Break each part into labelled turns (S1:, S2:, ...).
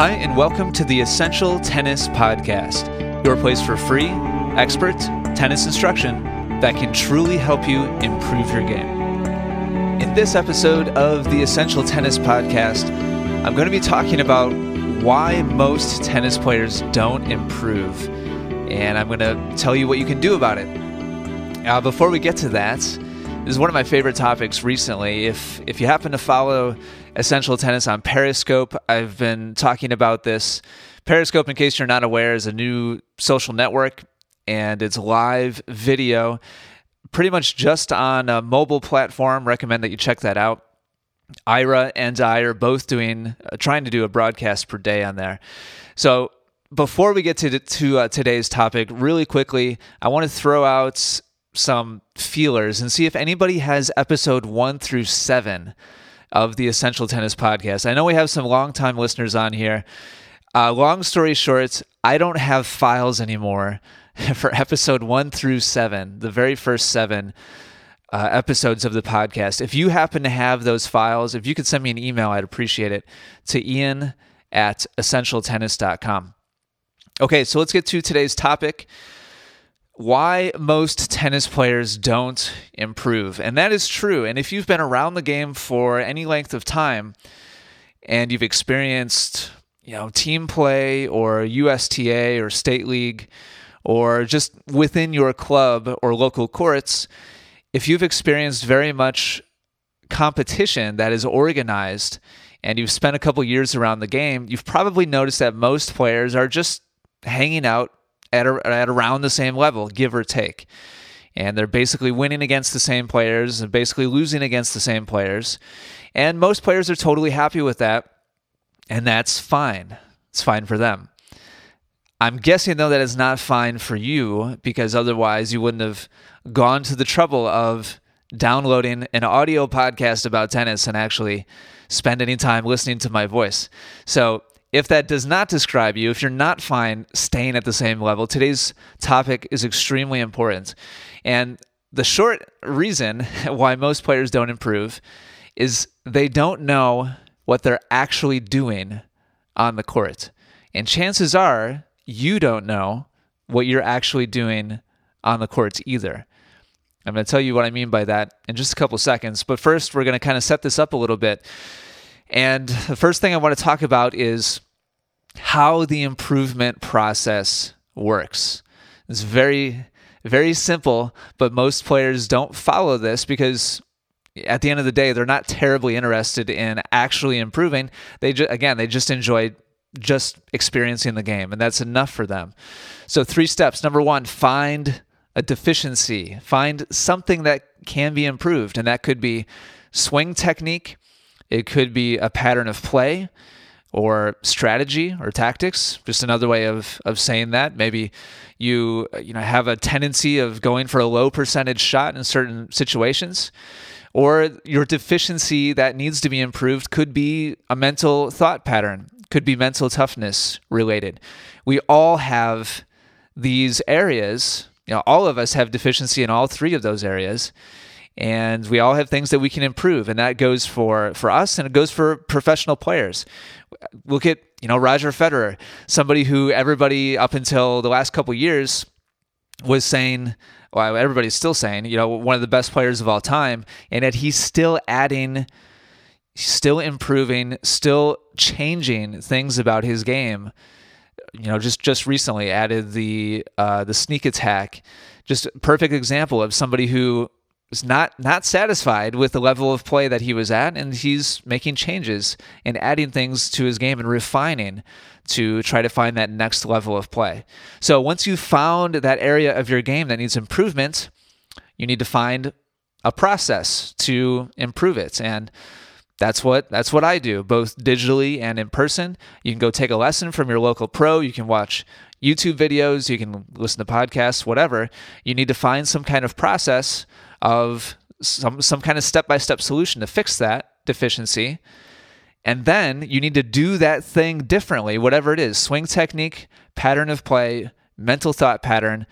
S1: Hi, and welcome to the Essential Tennis Podcast, your place for free, expert tennis instruction that can truly help you improve your game. In this episode of the Essential Tennis Podcast, I'm going to be talking about why most tennis players don't improve, and I'm going to tell you what you can do about it. Uh, before we get to that, this is one of my favorite topics recently. If if you happen to follow Essential Tennis on Periscope. I've been talking about this. Periscope, in case you're not aware, is a new social network and it's live video, pretty much just on a mobile platform. Recommend that you check that out. Ira and I are both doing, uh, trying to do a broadcast per day on there. So before we get to to uh, today's topic, really quickly, I want to throw out some feelers and see if anybody has episode one through seven of the Essential Tennis Podcast. I know we have some longtime listeners on here. Uh, long story short, I don't have files anymore for episode one through seven, the very first seven uh, episodes of the podcast. If you happen to have those files, if you could send me an email, I'd appreciate it to ian at essentialtennis.com. Okay, so let's get to today's topic why most tennis players don't improve. And that is true. And if you've been around the game for any length of time and you've experienced, you know, team play or USTA or state league or just within your club or local courts, if you've experienced very much competition that is organized and you've spent a couple years around the game, you've probably noticed that most players are just hanging out at, a, at around the same level, give or take. And they're basically winning against the same players and basically losing against the same players. And most players are totally happy with that. And that's fine. It's fine for them. I'm guessing, though, that it's not fine for you because otherwise you wouldn't have gone to the trouble of downloading an audio podcast about tennis and actually spend any time listening to my voice. So if that does not describe you, if you're not fine staying at the same level, today's topic is extremely important. And the short reason why most players don't improve is they don't know what they're actually doing on the court. And chances are you don't know what you're actually doing on the courts either. I'm going to tell you what I mean by that in just a couple seconds. But first, we're going to kind of set this up a little bit. And the first thing I want to talk about is how the improvement process works. It's very, very simple, but most players don't follow this because at the end of the day, they're not terribly interested in actually improving. They just, again, they just enjoy just experiencing the game, and that's enough for them. So, three steps. Number one, find a deficiency, find something that can be improved, and that could be swing technique, it could be a pattern of play, or strategy or tactics just another way of of saying that. Maybe you you know have a tendency of going for a low percentage shot in certain situations or your deficiency that needs to be improved could be a mental thought pattern could be mental toughness related. We all have these areas you know all of us have deficiency in all three of those areas and we all have things that we can improve and that goes for for us and it goes for professional players look at you know Roger Federer, somebody who everybody up until the last couple years was saying, well, everybody's still saying, you know, one of the best players of all time, and that he's still adding, still improving, still changing things about his game. You know, just just recently added the uh, the sneak attack, just perfect example of somebody who was not not satisfied with the level of play that he was at, and he's making changes and adding things to his game and refining to try to find that next level of play. So once you've found that area of your game that needs improvement, you need to find a process to improve it and that's what that's what I do both digitally and in person. You can go take a lesson from your local pro, you can watch YouTube videos, you can listen to podcasts, whatever. You need to find some kind of process of some some kind of step-by-step solution to fix that deficiency. And then you need to do that thing differently, whatever it is swing technique, pattern of play, mental thought pattern.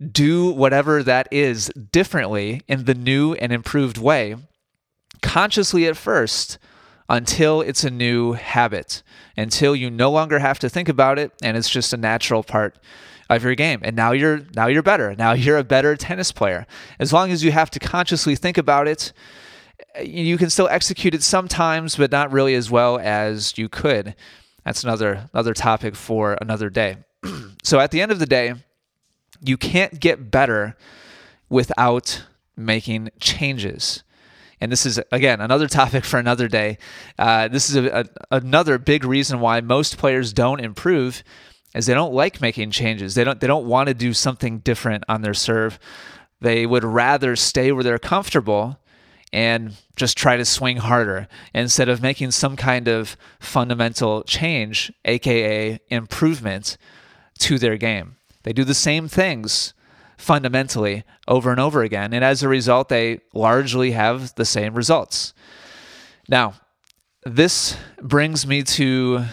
S1: Do whatever that is differently in the new and improved way, consciously at first, until it's a new habit, until you no longer have to think about it and it's just a natural part of your game. And now you're now you're better. Now you're a better tennis player. As long as you have to consciously think about it, you can still execute it sometimes, but not really as well as you could. That's another another topic for another day. so at the end of the day, you can't get better without making changes. And this is again another topic for another day. Uh, this is a, a, another big reason why most players don't improve, is they don't like making changes. They don't they don't want to do something different on their serve. They would rather stay where they're comfortable and just try to swing harder instead of making some kind of fundamental change, aka improvement to their game. They do the same things fundamentally over and over again, and as a result, they largely have the same results. Now, this brings me to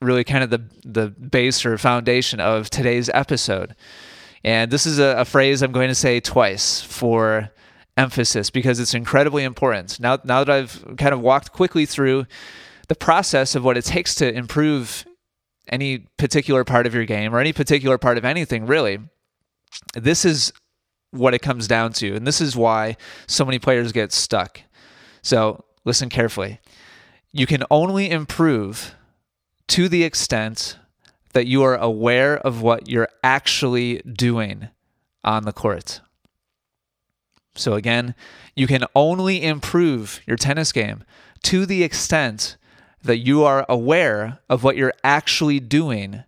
S1: really kind of the the base or foundation of today's episode. And this is a, a phrase I'm going to say twice for emphasis because it's incredibly important. Now, now that I've kind of walked quickly through the process of what it takes to improve any particular part of your game or any particular part of anything, really, this is what it comes down to. And this is why so many players get stuck. So listen carefully. You can only improve to the extent that you are aware of what you're actually doing on the court. So, again, you can only improve your tennis game to the extent that you are aware of what you're actually doing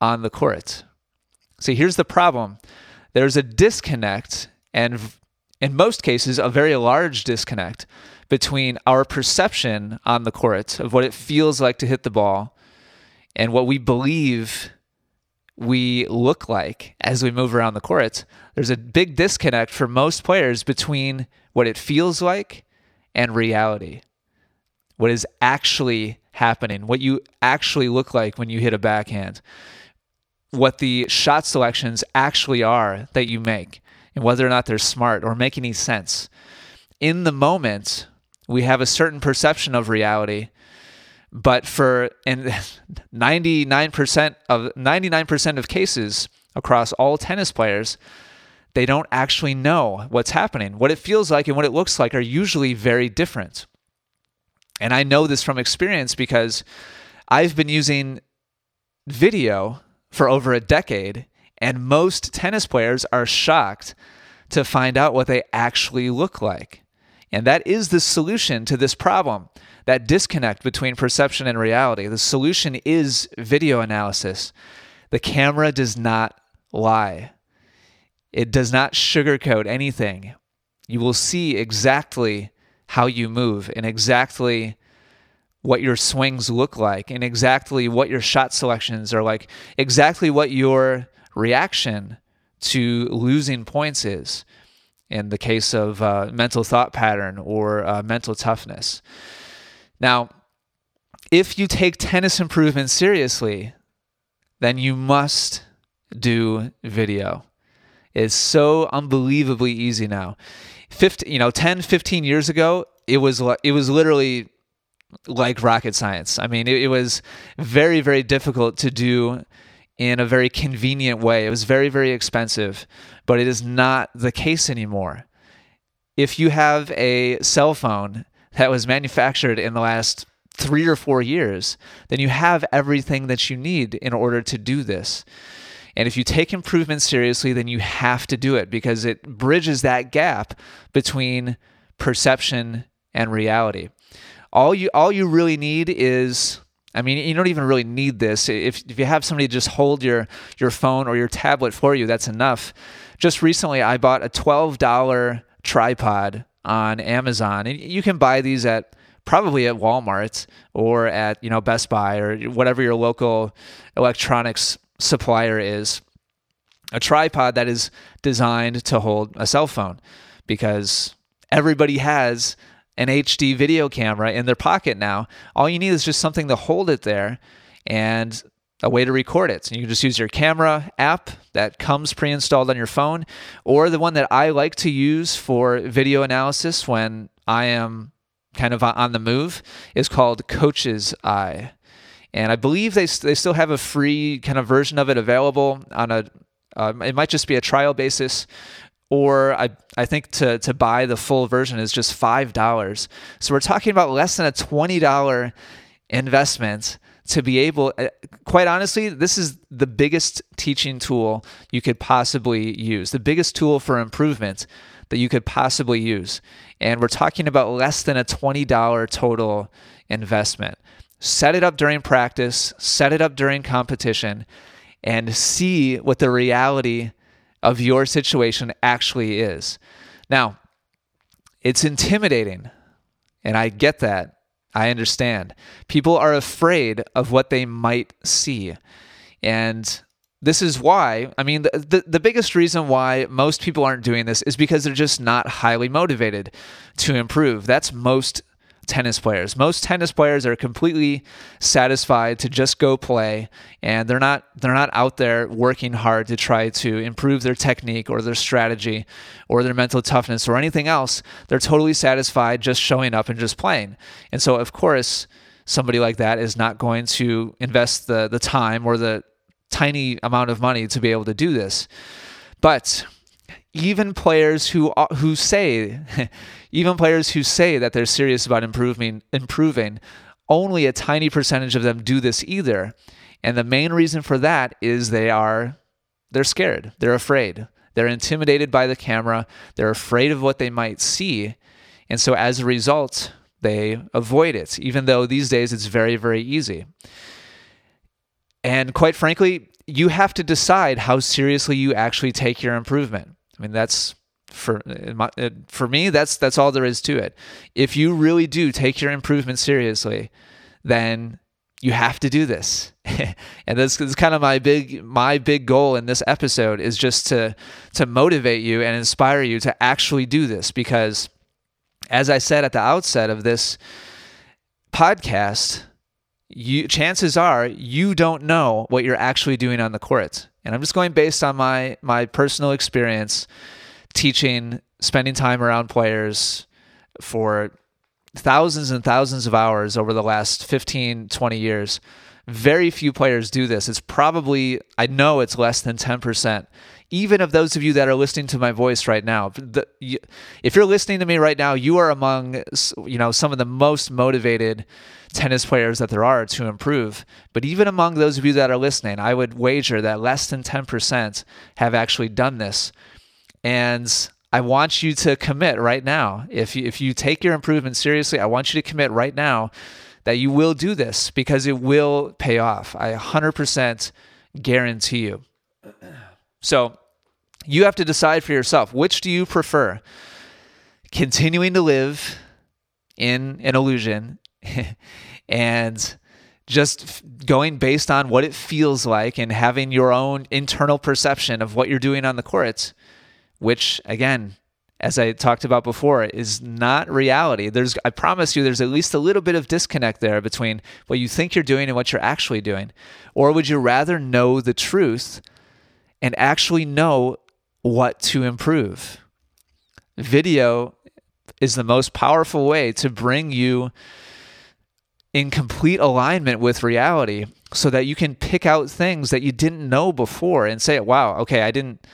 S1: on the court. See, here's the problem there's a disconnect, and in most cases, a very large disconnect between our perception on the court of what it feels like to hit the ball and what we believe we look like as we move around the court. There's a big disconnect for most players between what it feels like and reality. What is actually happening, what you actually look like when you hit a backhand, what the shot selections actually are that you make, and whether or not they're smart or make any sense. In the moment, we have a certain perception of reality but for in 99% of 99% of cases across all tennis players they don't actually know what's happening what it feels like and what it looks like are usually very different and i know this from experience because i've been using video for over a decade and most tennis players are shocked to find out what they actually look like and that is the solution to this problem that disconnect between perception and reality. The solution is video analysis. The camera does not lie, it does not sugarcoat anything. You will see exactly how you move and exactly what your swings look like and exactly what your shot selections are like, exactly what your reaction to losing points is in the case of uh, mental thought pattern or uh, mental toughness. Now, if you take tennis improvement seriously, then you must do video. It's so unbelievably easy now. 50, you know, 10, 15 years ago, it was it was literally like rocket science. I mean, it, it was very very difficult to do in a very convenient way. It was very very expensive, but it is not the case anymore. If you have a cell phone that was manufactured in the last three or four years, then you have everything that you need in order to do this. And if you take improvement seriously, then you have to do it because it bridges that gap between perception and reality. All you all you really need is I mean, you don't even really need this. If, if you have somebody just hold your, your phone or your tablet for you, that's enough. Just recently, I bought a $12 tripod on Amazon, and you can buy these at probably at Walmart or at you know Best Buy or whatever your local electronics supplier is. A tripod that is designed to hold a cell phone because everybody has an HD video camera in their pocket now. All you need is just something to hold it there and a way to record it. So you can just use your camera app that comes pre installed on your phone, or the one that I like to use for video analysis when I am kind of on the move is called Coach's Eye. And I believe they, they still have a free kind of version of it available on a, uh, it might just be a trial basis. Or I, I think to, to buy the full version is just $5. So we're talking about less than a $20 investment to be able uh, quite honestly this is the biggest teaching tool you could possibly use the biggest tool for improvement that you could possibly use and we're talking about less than a $20 total investment set it up during practice set it up during competition and see what the reality of your situation actually is now it's intimidating and i get that I understand. People are afraid of what they might see. And this is why, I mean, the, the, the, biggest reason why most people aren't doing this is because they're just not highly motivated to improve. That's most tennis players. Most tennis players are completely satisfied to just go play and they're not they're not out there working hard to try to improve their technique or their strategy or their mental toughness or anything else. They're totally satisfied just showing up and just playing. And so of course, somebody like that is not going to invest the the time or the tiny amount of money to be able to do this. But even players who who say even players who say that they're serious about improving improving only a tiny percentage of them do this either. And the main reason for that is they are they're scared they're afraid they're intimidated by the camera they're afraid of what they might see. And so as a result they avoid it even though these days it's very very easy. And quite frankly you have to decide how seriously you actually take your improvement I mean, that's for for me. That's that's all there is to it. If you really do take your improvement seriously, then you have to do this. and this is kind of my big my big goal in this episode is just to to motivate you and inspire you to actually do this because as I said at the outset of this podcast, you chances are you don't know what you're actually doing on the court. And I'm just going based on my my personal experience teaching, spending time around players for thousands and thousands of hours over the last 15, 20 years. Very few players do this. It's probably, I know it's less than 10%. Even of those of you that are listening to my voice right now, the, you, if you're listening to me right now, you are among, you know, some of the most motivated tennis players that there are to improve. But even among those of you that are listening, I would wager that less than 10% have actually done this. And I want you to commit right now. If you, if you take your improvement seriously, I want you to commit right now that you will do this because it will pay off. I 100% guarantee you. So you have to decide for yourself which do you prefer? Continuing to live in an illusion and just going based on what it feels like and having your own internal perception of what you're doing on the court, which again, as I talked about before, is not reality. There's I promise you there's at least a little bit of disconnect there between what you think you're doing and what you're actually doing. Or would you rather know the truth and actually know what to improve? Video is the most powerful way to bring you in complete alignment with reality so that you can pick out things that you didn't know before and say, wow, okay, I didn't,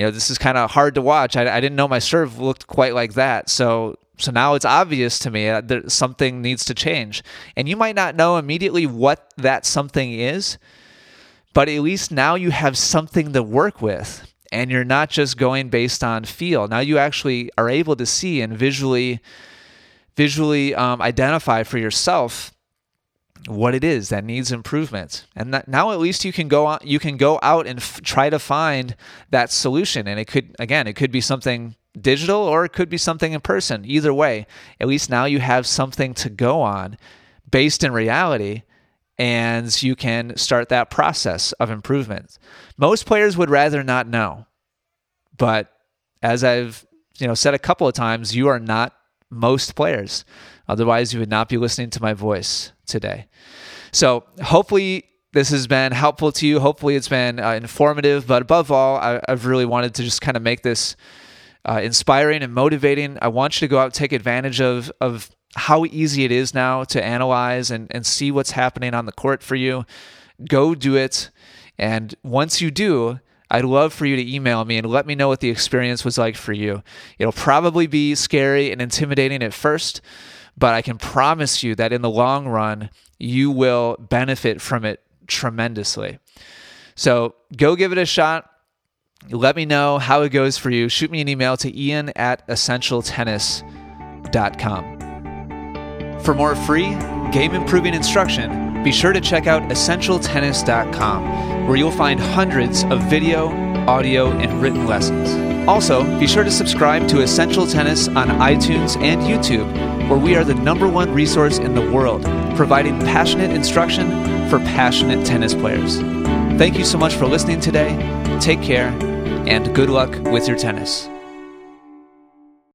S1: you know, this is kind of hard to watch. I, I didn't know my serve looked quite like that. So, so now it's obvious to me that something needs to change. And you might not know immediately what that something is, but at least now you have something to work with. And you're not just going based on feel. Now you actually are able to see and visually, visually um, identify for yourself what it is that needs improvement and that now at least you can go on you can go out and f- try to find that solution. And it could again it could be something digital or it could be something in person. Either way at least now you have something to go on based in reality and you can start that process of improvement. Most players would rather not know. But as i've you know said a couple of times you are not most players. Otherwise you would not be listening to my voice today. So hopefully this has been helpful to you. Hopefully it's been uh, informative. But above all, I, have really wanted to just kind of make this uh, inspiring and motivating. I want you to go out and take advantage of of how easy it is now to analyze and, and see what's happening on the court for you, go do it. And once you do, I'd love for you to email me and let me know what the experience was like for you. It'll probably be scary and intimidating at first, but I can promise you that in the long run, you will benefit from it tremendously. So go give it a shot. Let me know how it goes for you. Shoot me an email to ian at essentialtennis.com. For more free game improving instruction, be sure to check out essentialtennis.com, where you'll find hundreds of video, audio, and written lessons. Also, be sure to subscribe to Essential Tennis on iTunes and YouTube, where we are the number one resource in the world, providing passionate instruction for passionate tennis players. Thank you so much for listening today. Take care, and good luck with your tennis.